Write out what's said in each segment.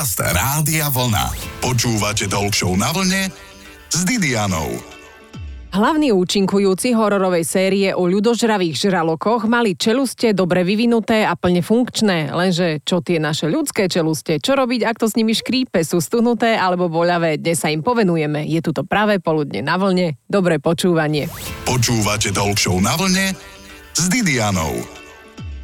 Podcast Rádia Vlna. Počúvate Talk na vlne s Didianou. Hlavní účinkujúci hororovej série o ľudožravých žralokoch mali čeluste dobre vyvinuté a plne funkčné, lenže čo tie naše ľudské čeluste, čo robiť, ak to s nimi škrípe, sú stuhnuté alebo voľavé, dnes sa im povenujeme. Je tu to práve poludne na vlne, dobré počúvanie. Počúvate Talk na vlne s Didianou.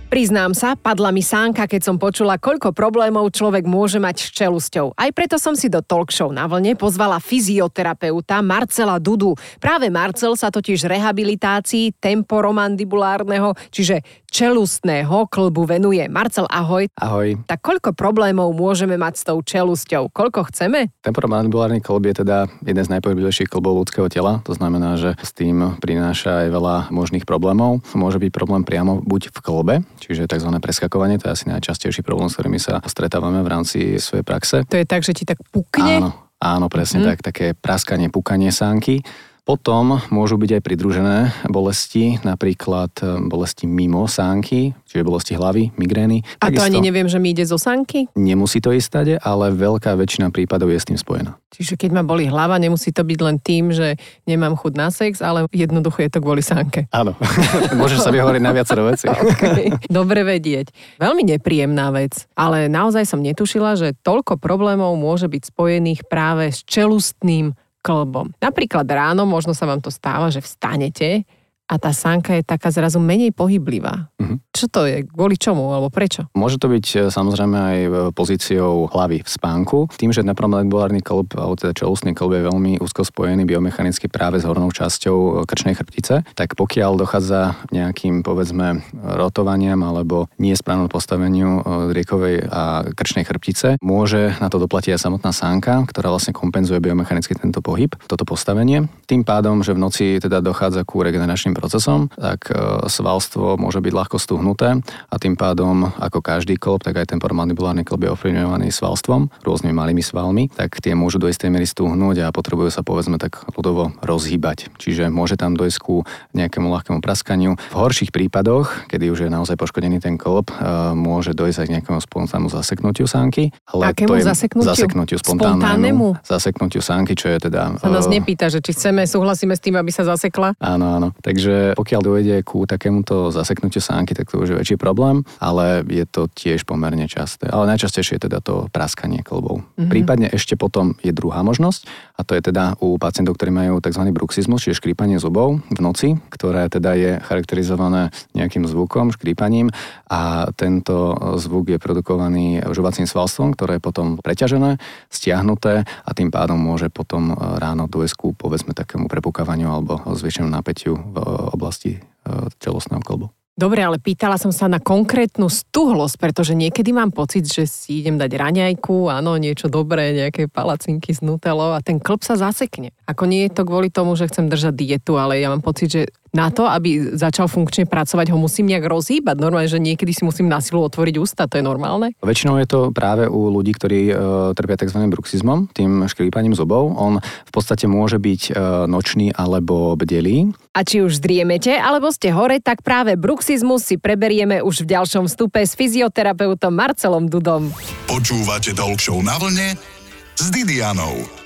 Priznám sa, padla mi sánka, keď som počula, koľko problémov človek môže mať s čelusťou. Aj preto som si do talk show na vlne pozvala fyzioterapeuta Marcela Dudu. Práve Marcel sa totiž rehabilitácii temporomandibulárneho, čiže čelustného klbu venuje. Marcel, ahoj. Ahoj. Tak koľko problémov môžeme mať s tou čelusťou? Koľko chceme? Temporomandibulárny klb je teda jeden z najpohyblivejších klbov ľudského tela. To znamená, že s tým prináša aj veľa možných problémov. Môže byť problém priamo buď v klbe, čiže tzv. preskakovanie, to je asi najčastejší problém, s ktorými sa stretávame v rámci svojej praxe. To je tak, že ti tak pukne? Áno, áno presne mm. tak, také praskanie, pukanie sánky. Potom môžu byť aj pridružené bolesti, napríklad e, bolesti mimo sánky, čiže bolesti hlavy, migrény. A to ani neviem, že mi ide zo sánky? Nemusí to ísť stade, ale veľká väčšina prípadov je s tým spojená. Čiže keď ma boli hlava, nemusí to byť len tým, že nemám chud na sex, ale jednoducho je to kvôli sánke. Áno, môžeš sa vyhovoriť na viacero veci. okay. Dobre vedieť. Veľmi nepríjemná vec, ale naozaj som netušila, že toľko problémov môže byť spojených práve s čelustným klbom. Napríklad ráno možno sa vám to stáva, že vstanete a tá sánka je taká zrazu menej pohyblivá. Mm-hmm. Čo to je? Kvôli čomu? Alebo prečo? Môže to byť e, samozrejme aj e, pozíciou hlavy v spánku. Tým, že nepromolekbolárny klb, alebo teda čelustný klb je veľmi úzko spojený biomechanicky práve s hornou časťou e, krčnej chrbtice, tak pokiaľ dochádza nejakým povedzme rotovaniam alebo nesprávnom postaveniu riekovej a krčnej chrbtice, môže na to doplatiť aj samotná sánka, ktorá vlastne kompenzuje biomechanicky tento pohyb, toto postavenie. Tým pádom, že v noci teda dochádza ku regeneračným procesom, tak e, svalstvo môže byť ľahko stuhnuté a tým pádom, ako každý klb, tak aj ten paramandibulárny klb je ovplyvňovaný svalstvom, rôznymi malými svalmi, tak tie môžu do istej miery stuhnúť a potrebujú sa povedzme tak ľudovo rozhýbať. Čiže môže tam dojsť ku nejakému ľahkému praskaniu. V horších prípadoch, kedy už je naozaj poškodený ten klb, e, môže dojsť aj k nejakému spontánnu zaseknutiu sánky. Ale Akému to je zaseknutiu? Zaseknutiu spontánnemu. Zaseknutiu sánky, čo je teda... Sa nás uh, nepýta, že či chceme, súhlasíme s tým, aby sa zasekla? Áno, áno. Takže Takže pokiaľ dojde ku takémuto zaseknutiu sánky, tak to už je väčší problém, ale je to tiež pomerne časté. Ale najčastejšie je teda to praskanie klbov. Mm-hmm. Prípadne ešte potom je druhá možnosť a to je teda u pacientov, ktorí majú tzv. bruxizmus, čiže škrípanie zubov v noci, ktoré teda je charakterizované nejakým zvukom, škrípaním a tento zvuk je produkovaný žuvacím svalstvom, ktoré je potom preťažené, stiahnuté a tým pádom môže potom ráno dojsť ku povedzme takému prepukávaniu alebo zvýšenému napätiu v oblasti e, kolbu. Dobre, ale pýtala som sa na konkrétnu stuhlosť, pretože niekedy mám pocit, že si idem dať raňajku, áno, niečo dobré, nejaké palacinky z nutelou a ten klb sa zasekne. Ako nie je to kvôli tomu, že chcem držať dietu, ale ja mám pocit, že na to, aby začal funkčne pracovať, ho musím nejak rozhýbať. Normálne, že niekedy si musím na silu otvoriť ústa, to je normálne? Väčšinou je to práve u ľudí, ktorí e, trpia tzv. bruxizmom, tým škrípaním zubov. On v podstate môže byť e, nočný alebo bdelý. A či už zdriemete, alebo ste hore, tak práve bruxizmus si preberieme už v ďalšom vstupe s fyzioterapeutom Marcelom Dudom. Počúvate Talk na vlne s Didianou.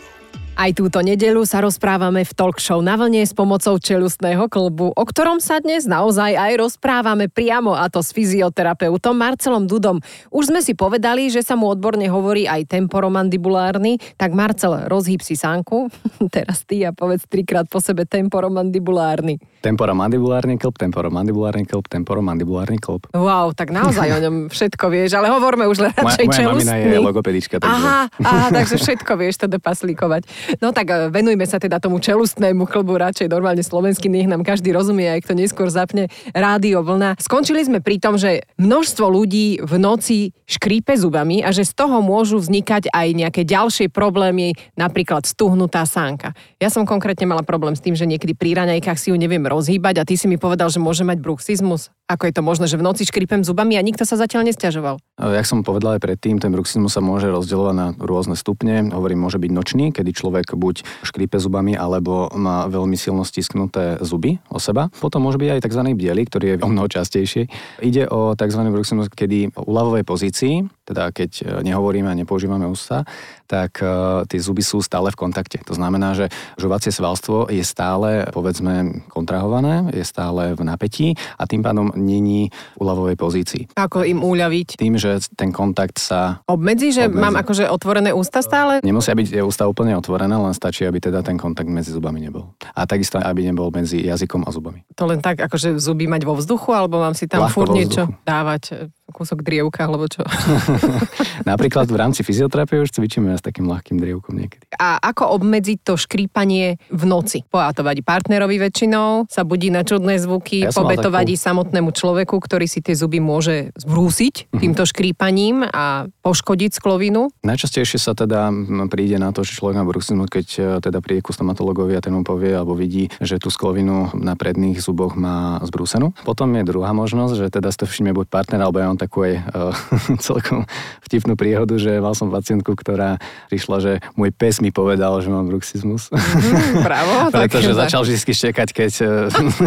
Aj túto nedelu sa rozprávame v talk show na vlne s pomocou čelustného klbu, o ktorom sa dnes naozaj aj rozprávame priamo a to s fyzioterapeutom Marcelom Dudom. Už sme si povedali, že sa mu odborne hovorí aj temporomandibulárny, tak Marcel, rozhýb si sánku, teraz ty a povedz trikrát po sebe temporomandibulárny. Temporomandibulárny klb, temporomandibulárny klb, temporomandibulárny klb. Wow, tak naozaj o ňom všetko vieš, ale hovorme už radšej moja, moja čelustný. mamina je logopedička. Takže... Aha, aha, takže všetko vieš teda paslíkovať. No tak e, venujme sa teda tomu čelustnému klbu radšej normálne slovenský, nech nám každý rozumie, aj kto neskôr zapne rádio vlna. Skončili sme pri tom, že množstvo ľudí v noci škrípe zubami a že z toho môžu vznikať aj nejaké ďalšie problémy, napríklad stuhnutá sánka. Ja som konkrétne mala problém s tým, že niekedy pri raňajkách si ju neviem rozhýbať a ty si mi povedal, že môže mať bruxizmus. Ako je to možné, že v noci škrípem zubami a nikto sa zatiaľ nestiažoval? Jak som povedal aj predtým, ten bruxizmus sa môže rozdielovať na rôzne stupne. Hovorím, môže byť nočný, kedy človek buď škrípe zubami, alebo má veľmi silno stisknuté zuby o seba. Potom môže byť aj tzv. biely, ktorý je o mnoho častejší. Ide o tzv. bruxizmus, kedy u ľavovej pozícii teda keď e, nehovoríme a nepoužívame ústa, tak uh, tie zuby sú stále v kontakte. To znamená, že žovacie svalstvo je stále, povedzme, kontrahované, je stále v napätí a tým pádom není v úľavovej pozícii. Ako im uľaviť? Tým, že ten kontakt sa... Obmedzi, že obmedzi. mám akože otvorené ústa stále? Nemusia byť ústa úplne otvorené, len stačí, aby teda ten kontakt medzi zubami nebol. A takisto, aby nebol medzi jazykom a zubami. To len tak, akože zuby mať vo vzduchu, alebo mám si tam Ľahko furt niečo dávať? kúsok drievka, alebo čo? Napríklad v rámci fyzioterapie už cvičíme s takým ľahkým drievkom niekedy. A ako obmedziť to škrípanie v noci? to vadí partnerovi väčšinou, sa budí na čudné zvuky, ja pobe to vadí samotnému človeku, ktorý si tie zuby môže zbrúsiť mm-hmm. týmto škrípaním a poškodiť sklovinu. Najčastejšie sa teda príde na to, že človek má bruxizmus, keď e, teda príde ku stomatologovi a ten mu povie alebo vidí, že tú sklovinu na predných zuboch má zbrúsenú. Potom je druhá možnosť, že teda ste všimne buď partner alebo ja on takú aj uh, celkom vtipnú príhodu, že mal som pacientku, ktorá prišla, že môj pes mi povedal, že mám bruxizmus. Mm, bravo. Pretože začal vždy štekať, keď uh,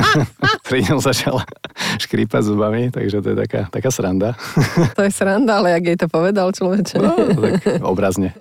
pri ňom začal škrípať zubami, takže to je taká, taká sranda. to je sranda, ale jak jej to povedal človeče. No, tak obrazne.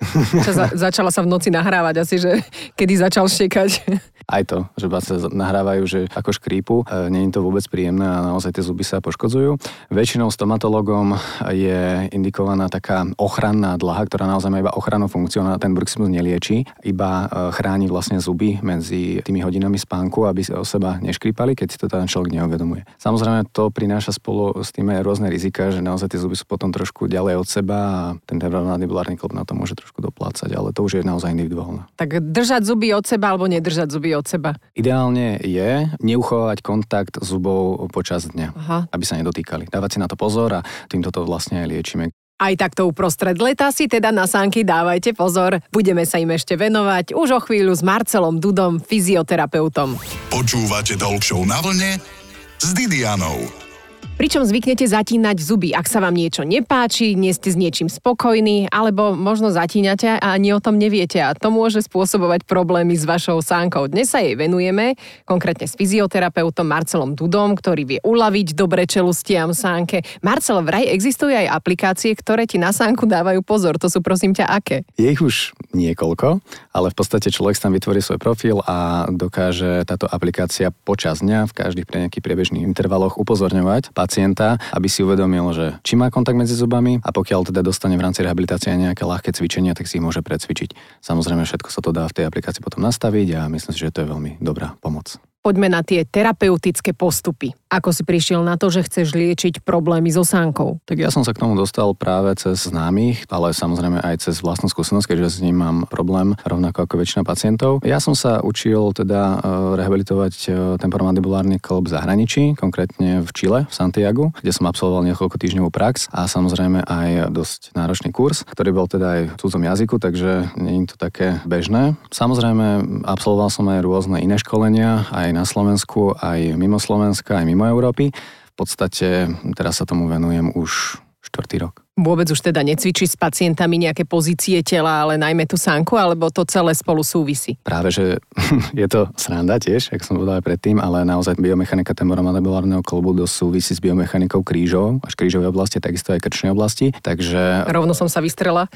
Čo, za, začala sa v noci nahrávať asi, že kedy začal štekať. Aj to, že sa nahrávajú, že ako škrípu, e, nie je to vôbec príjemné a naozaj tie zuby sa poškodzujú. Väčšinou stomatologom je indikovaná taká ochranná dlaha, ktorá naozaj má iba ochrannú funkciu, na ten bruxizmus nelieči, iba e, chráni vlastne zuby medzi tými hodinami spánku, aby o seba neškrípali, keď si to ten človek neuvedomuje. Samozrejme to prináša spolu s tým aj rôzne rizika, že naozaj tie zuby sú potom trošku ďalej od seba a ten temporomandibulárny klop na to môže trošku doplácať, ale to už je naozaj individuálne. Tak držať zuby od seba alebo nedržať zuby od seba? Ideálne je neuchovávať kontakt zubov počas dňa, Aha. aby sa nedotýkali. Dávať si na to pozor a týmto to vlastne aj liečíme. Aj takto uprostred leta si teda na sánky dávajte pozor. Budeme sa im ešte venovať už o chvíľu s Marcelom Dudom, fyzioterapeutom. Počúvate Talk na vlne s Didianou. Pričom zvyknete zatínať zuby, ak sa vám niečo nepáči, nie ste s niečím spokojní, alebo možno zatíňate a ani o tom neviete a to môže spôsobovať problémy s vašou sánkou. Dnes sa jej venujeme, konkrétne s fyzioterapeutom Marcelom Dudom, ktorý vie uľaviť dobre čelustiam sánke. Marcel, vraj existujú aj aplikácie, ktoré ti na sánku dávajú pozor. To sú prosím ťa aké? Je ich už niekoľko, ale v podstate človek tam vytvorí svoj profil a dokáže táto aplikácia počas dňa v každých pre nejakých priebežných intervaloch upozorňovať pacienta, aby si uvedomil, že či má kontakt medzi zubami a pokiaľ teda dostane v rámci rehabilitácie nejaké ľahké cvičenia, tak si ich môže precvičiť. Samozrejme, všetko sa to dá v tej aplikácii potom nastaviť a myslím si, že to je veľmi dobrá pomoc. Poďme na tie terapeutické postupy. Ako si prišiel na to, že chceš liečiť problémy so sánkou? Tak ja som sa k tomu dostal práve cez známych, ale samozrejme aj cez vlastnú skúsenosť, keďže s ním mám problém rovnako ako väčšina pacientov. Ja som sa učil teda e, rehabilitovať e, temporomandibulárny klb v zahraničí, konkrétne v Čile, v Santiago, kde som absolvoval niekoľko týždňovú prax a samozrejme aj dosť náročný kurz, ktorý bol teda aj v cudzom jazyku, takže nie je to také bežné. Samozrejme absolvoval som aj rôzne iné školenia, aj na Slovensku, aj mimo Slovenska, aj mimo mimo Európy. V podstate teraz sa tomu venujem už štvrtý rok. Vôbec už teda necvičí s pacientami nejaké pozície tela, ale najmä tú sánku, alebo to celé spolu súvisí? Práve, že je to sranda tiež, ako som povedal aj predtým, ale naozaj biomechanika temporomandibulárneho klubu dosť súvisí s biomechanikou krížov, až krížovej oblasti, takisto aj krčnej oblasti. Takže... Rovno som sa vystrela.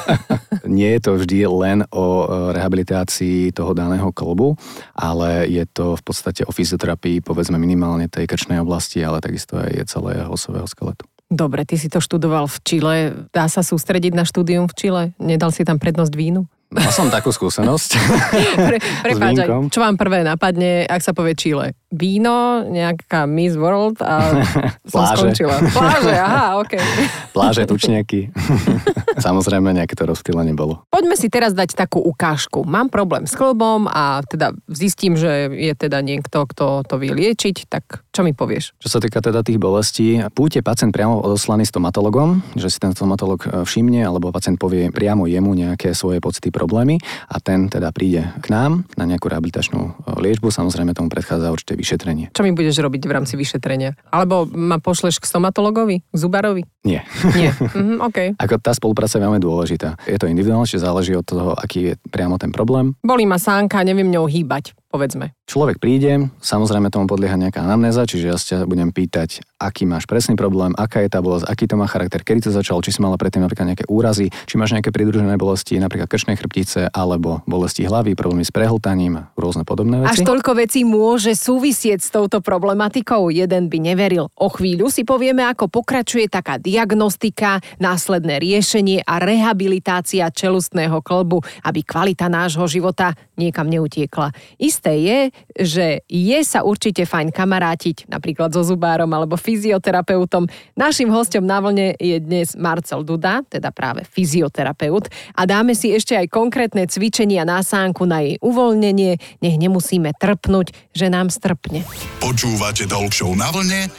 Nie je to vždy len o e, rehabilitácii toho daného klubu, ale je to v podstate o fyzioterapii, povedzme minimálne tej krčnej oblasti, ale takisto aj celého osového skeletu. Dobre, ty si to študoval v Čile. Dá sa sústrediť na štúdium v Čile? Nedal si tam prednosť vínu? Mal som takú skúsenosť. Pre, prepáč, čo vám prvé napadne, ak sa povie Chile? Víno, nejaká Miss World a som Pláže. skončila. Pláže, aha, ok. Pláže, tučniaky. Samozrejme, nejaké to rozptýlenie bolo. Poďme si teraz dať takú ukážku. Mám problém s klbom a teda zistím, že je teda niekto, kto to vie liečiť, tak čo mi povieš? Čo sa týka teda tých bolestí, púte pacient priamo odoslaný stomatologom, že si ten stomatolog e, všimne, alebo pacient povie priamo jemu nejaké svoje pocity problémy a ten teda príde k nám na nejakú rehabilitačnú e, liečbu. Samozrejme tomu predchádza určité vyšetrenie. Čo mi budeš robiť v rámci vyšetrenia? Alebo ma pošleš k stomatologovi, k zubarovi? Nie. Nie. Mhm, okay. Ako tá spolupráca je veľmi dôležitá. Je to individuálne, záleží od toho, aký je priamo ten problém. Bolí ma sánka, neviem ňou hýbať povedzme. Človek príde, samozrejme tomu podlieha nejaká anamnéza, čiže ja sa budem pýtať, aký máš presný problém, aká je tá bolesť, aký to má charakter, kedy to začalo, či si mala predtým napríklad nejaké úrazy, či máš nejaké pridružené bolesti, napríklad krčnej chrbtice alebo bolesti hlavy, problémy s prehltaním, rôzne podobné veci. Až toľko vecí môže súvisieť s touto problematikou. Jeden by neveril. O chvíľu si povieme, ako pokračuje taká diagnostika, následné riešenie a rehabilitácia čelustného klbu, aby kvalita nášho života niekam neutiekla. Isté je, že je sa určite fajn kamarátiť napríklad so zubárom alebo fyzioterapeutom. Našim hostom na vlne je dnes Marcel Duda, teda práve fyzioterapeut a dáme si ešte aj konkrétne cvičenia na sánku na jej uvoľnenie, nech nemusíme trpnúť, že nám strpne. Počúvate Talk na vlne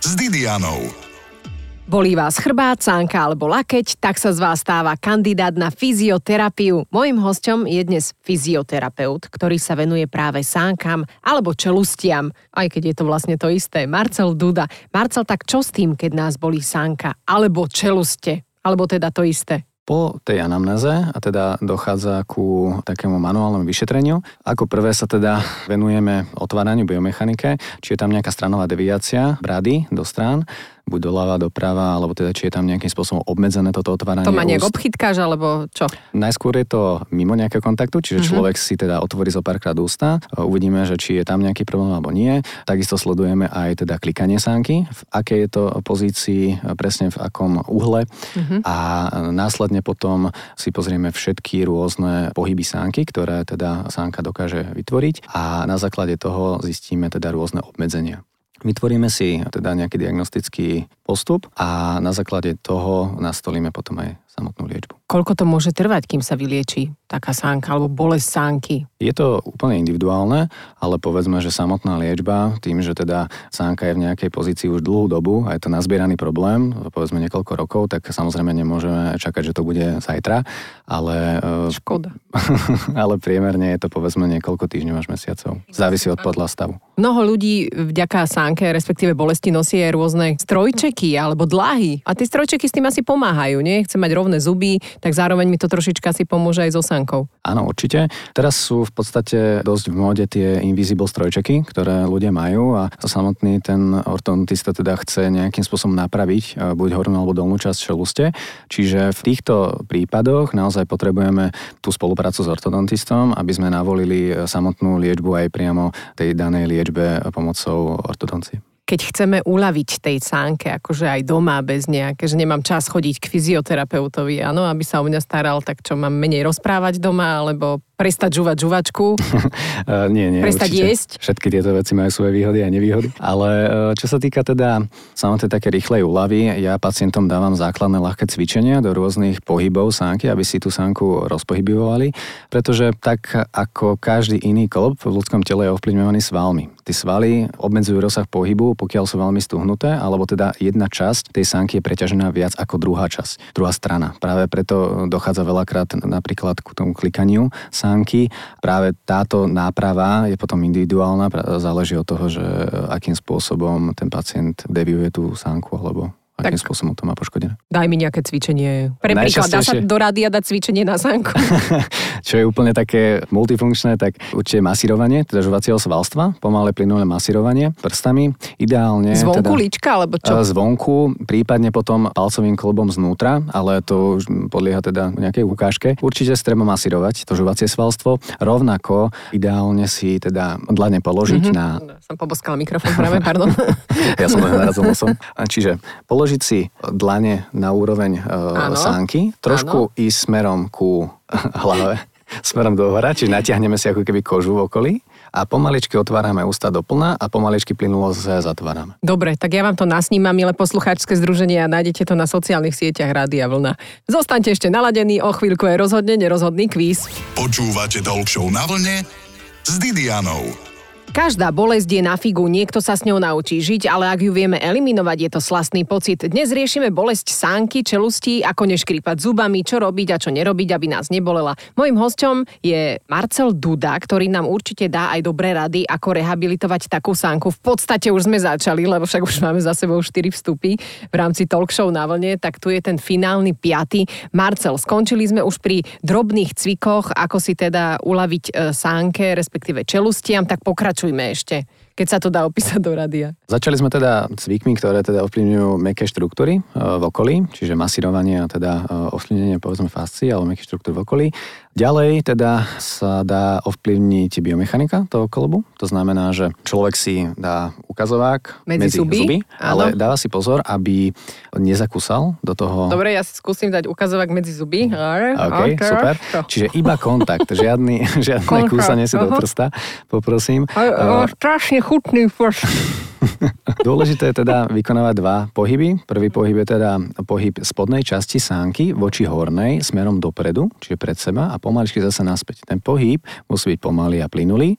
s Didianou. Bolí vás chrbát, sánka alebo lakeť, tak sa z vás stáva kandidát na fyzioterapiu. Mojím hostom je dnes fyzioterapeut, ktorý sa venuje práve sánkam alebo čelustiam, aj keď je to vlastne to isté. Marcel Duda. Marcel, tak čo s tým, keď nás bolí sánka alebo čeluste? Alebo teda to isté? Po tej anamnéze a teda dochádza ku takému manuálnemu vyšetreniu. Ako prvé sa teda venujeme otváraniu biomechanike, či je tam nejaká stranová deviácia brady do strán buď doľava, doprava, alebo teda či je tam nejakým spôsobom obmedzené toto otváranie To má nejak obchytkáš, alebo čo? Najskôr je to mimo nejakého kontaktu, čiže mm-hmm. človek si teda otvorí zo párkrát ústa, uvidíme, že či je tam nejaký problém alebo nie. Takisto sledujeme aj teda klikanie sánky, v akej je to pozícii, presne v akom uhle mm-hmm. a následne potom si pozrieme všetky rôzne pohyby sánky, ktoré teda sánka dokáže vytvoriť a na základe toho zistíme teda rôzne obmedzenia. Vytvoríme si teda nejaký diagnostický postup a na základe toho nastolíme potom aj samotnú liečbu. Koľko to môže trvať, kým sa vylieči taká sánka alebo bolesť sánky? Je to úplne individuálne, ale povedzme, že samotná liečba, tým, že teda sánka je v nejakej pozícii už dlhú dobu a je to nazbieraný problém, povedzme niekoľko rokov, tak samozrejme nemôžeme čakať, že to bude zajtra, ale... E, Škoda. ale priemerne je to povedzme niekoľko týždňov až mesiacov. Závisí od podľa stavu. Mnoho ľudí vďaka sánke, respektíve bolesti nosí aj rôzne strojčeky alebo dlahy. A tie strojčeky s tým asi pomáhajú, nie? Chce mať rovné zuby, tak zároveň mi to trošička si pomôže aj so sánkou. Áno, určite. Teraz sú v podstate dosť v móde tie invisible strojčeky, ktoré ľudia majú a samotný ten ortodontista teda chce nejakým spôsobom napraviť e, buď hornú alebo dolnú časť čeluste. Čiže v týchto prípadoch naozaj potrebujeme tú spoluprácu s ortodontistom, aby sme navolili e, samotnú liečbu aj priamo tej danej liečbe pomocou ortodoncie keď chceme uľaviť tej sánke, akože aj doma bez nejaké, že nemám čas chodiť k fyzioterapeutovi, áno, aby sa o mňa staral, tak čo mám menej rozprávať doma, alebo prestať žuvať žuvačku? uh, nie, nie. Prestať určite. jesť? Všetky tieto veci majú svoje výhody a nevýhody. Ale uh, čo sa týka teda samotnej také rýchlej úlavy, ja pacientom dávam základné ľahké cvičenia do rôznych pohybov sánky, aby si tú sánku rozpohybovali, pretože tak ako každý iný klop v ľudskom tele je ovplyvňovaný svalmi. Tí svaly obmedzujú rozsah pohybu, pokiaľ sú veľmi stuhnuté, alebo teda jedna časť tej sánky je preťažená viac ako druhá časť, druhá strana. Práve preto dochádza veľakrát napríklad k tomu klikaniu sánky stránky. Práve táto náprava je potom individuálna, záleží od toho, že akým spôsobom ten pacient deviuje tú sánku alebo akým tak spôsobom to má poškodené. Daj mi nejaké cvičenie. Pre príklad, dá sa do rádia dať cvičenie na sánku? Čo je úplne také multifunkčné, tak určite masírovanie, teda žovacieho svalstva, pomalé plynulé masírovanie prstami. Ideálne... Zvonku teda, líčka, alebo čo? Zvonku, prípadne potom palcovým klobom znútra, ale to už podlieha teda nejakej ukážke. Určite treba masírovať to žovacie svalstvo. Rovnako ideálne si teda dlane položiť mm-hmm. na... Som poboskala mikrofón práve, pardon. ja som len narazil nosom. Čiže položiť položiť si dlane na úroveň uh, sánky, trošku Áno. ísť smerom ku hlave, smerom do hora, čiže natiahneme si ako keby kožu v okolí a pomaličky otvárame ústa doplna a pomaličky plynulo sa zatvárame. Dobre, tak ja vám to nasnímam, milé poslucháčske združenie a nájdete to na sociálnych sieťach Rádia Vlna. Zostaňte ešte naladení, o chvíľku je rozhodne nerozhodný kvíz. Počúvate Talk na vlne s Didianou. Každá bolesť je na figu, niekto sa s ňou naučí žiť, ale ak ju vieme eliminovať, je to slastný pocit. Dnes riešime bolesť sánky, čelustí, ako neškrípať zubami, čo robiť a čo nerobiť, aby nás nebolela. Mojím hostom je Marcel Duda, ktorý nám určite dá aj dobré rady, ako rehabilitovať takú sánku. V podstate už sme začali, lebo však už máme za sebou 4 vstupy v rámci talk show na vlne, tak tu je ten finálny piaty. Marcel, skončili sme už pri drobných cvikoch, ako si teda uľaviť e, sánke, respektíve čelustiam, tak pokračujme ešte keď sa to dá opísať do rádia? Začali sme teda cvikmi, ktoré teda ovplyvňujú meké štruktúry e, v okolí, čiže masírovanie a teda e, ovplyvnenie povedzme fascií alebo meké štruktúry v okolí. Ďalej teda sa dá ovplyvniť biomechanika toho kolobu. To znamená, že človek si dá ukazovák Medzi medzi, zuby, zuby, áno. ale dáva si pozor, aby nezakúsal do toho Dobre, ja si skúsim dať ukazovák medzi zuby. OK, super. Čiže iba kontakt, žiadny, žiadne Kontakt, kúsanie si do prsta, poprosím. A, a, Uh, strašne chutný prst. Dôležité je teda vykonávať dva pohyby. Prvý pohyb je teda pohyb spodnej časti sánky voči hornej smerom dopredu, čiže pred seba a pomaličky zase naspäť. Ten pohyb musí byť pomalý a plynulý.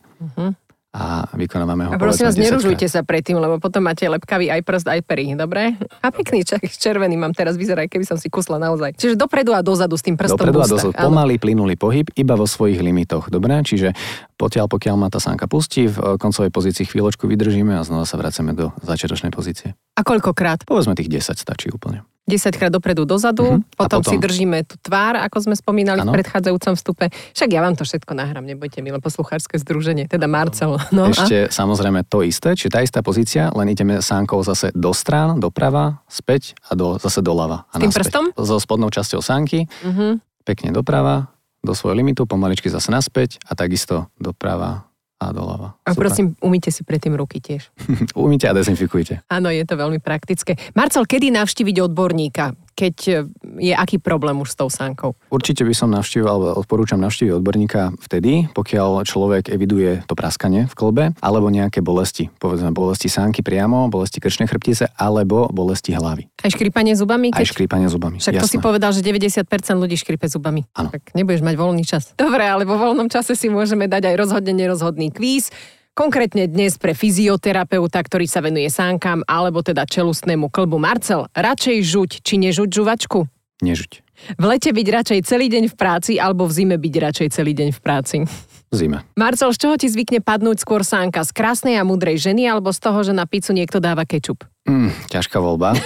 A vykonávame ho A prosím vás, povedzme 10 neružujte sa predtým, lebo potom máte lepkavý aj prst, aj pery, dobre? A pekný čak, červený mám teraz, vyzerá, keby som si kusla naozaj. Čiže dopredu a dozadu s tým prstom Dopredu a dozadu. áno. Pomalý, plynulý pohyb, iba vo svojich limitoch. Dobre? Čiže potiaľ, pokiaľ ma tá sánka pustí, v e, koncovej pozícii chvíľočku vydržíme a znova sa vraceme do začiatočnej pozície. A koľkokrát? Povedzme tých 10 stačí úplne. 10 krát dopredu, dozadu, Mhm. A potom, si potom- držíme tú tvár, ako sme spomínali Áno. v predchádzajúcom vstupe. Však ja vám to všetko nahrám, nebojte, milé posluchárske združenie, teda Marcel. No, a? Ešte samozrejme to isté, čiže tá istá pozícia, len ideme sánkou zase do strán, doprava, späť a do, zase doľava. A S tým naspäť. prstom? So spodnou časťou sánky, Mhm. pekne doprava, do svojho limitu, pomaličky zase naspäť a takisto doprava a doľava. A Super. prosím, umýte si predtým ruky tiež. Umýte a dezinfikujte. Áno, je to veľmi praktické. Marcel, kedy navštíviť odborníka, keď e, je aký problém už s tou sánkou? Určite by som navštívil, alebo odporúčam navštíviť odborníka vtedy, pokiaľ človek eviduje to praskanie v klbe, alebo nejaké bolesti. Povedzme bolesti sánky priamo, bolesti krčnej chrbtice, alebo bolesti hlavy. Aj škripanie zubami? Aj Keď... škrípanie zubami. Však to si jasné. povedal, že 90% ľudí škripe zubami. Áno. Tak nebudeš mať voľný čas. Dobre, ale vo voľnom čase si môžeme dať aj rozhodne nerozhodný kvíz. Konkrétne dnes pre fyzioterapeuta, ktorý sa venuje sánkam, alebo teda čelustnému klbu. Marcel, radšej žuť, či nežuť žuvačku? Nežuť. V lete byť radšej celý deň v práci, alebo v zime byť radšej celý deň v práci? V zime. Marcel, z čoho ti zvykne padnúť skôr sánka? Z krásnej a mudrej ženy, alebo z toho, že na pizzu niekto dáva kečup? Mm, ťažká voľba.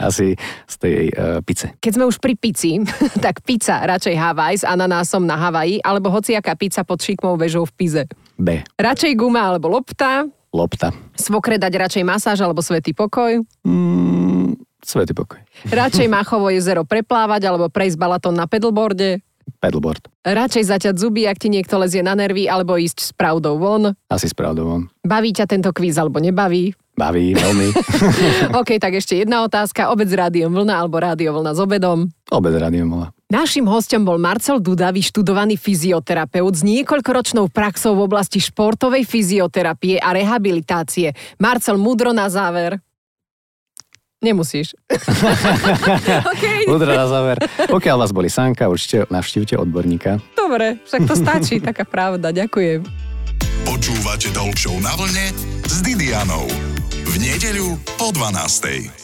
Asi z tej uh, pice. Keď sme už pri pici, tak pizza radšej Havaj s ananásom na Havaji, alebo hociaká pizza pod šikmou vežou v Pize. B. Radšej guma alebo lopta, Lopta. svokre dať radšej masáž alebo svetý pokoj, Mm, svetý pokoj. radšej Machovo jezero preplávať alebo prejsť balatón na pedalboarde, Pedalboard. radšej zaťať zuby, ak ti niekto lezie na nervy, alebo ísť s pravdou von, Asi s pravdou von. baví ťa tento kvíz alebo nebaví. Baví veľmi. OK, tak ešte jedna otázka, obec rádiom vlna alebo rádio vlna s obedom. Obec rádio bola. Našim hostom bol Marcel Duda, vyštudovaný fyzioterapeut s niekoľkoročnou praxou v oblasti športovej fyzioterapie a rehabilitácie. Marcel, mudro na záver. Nemusíš. OK, Udra na záver. Pokiaľ vás boli sánka, určite navštívte odborníka. dobre, však to stačí, taká pravda, ďakujem. Počúvate Show na vlne s Didianou. V nedeľu po 12.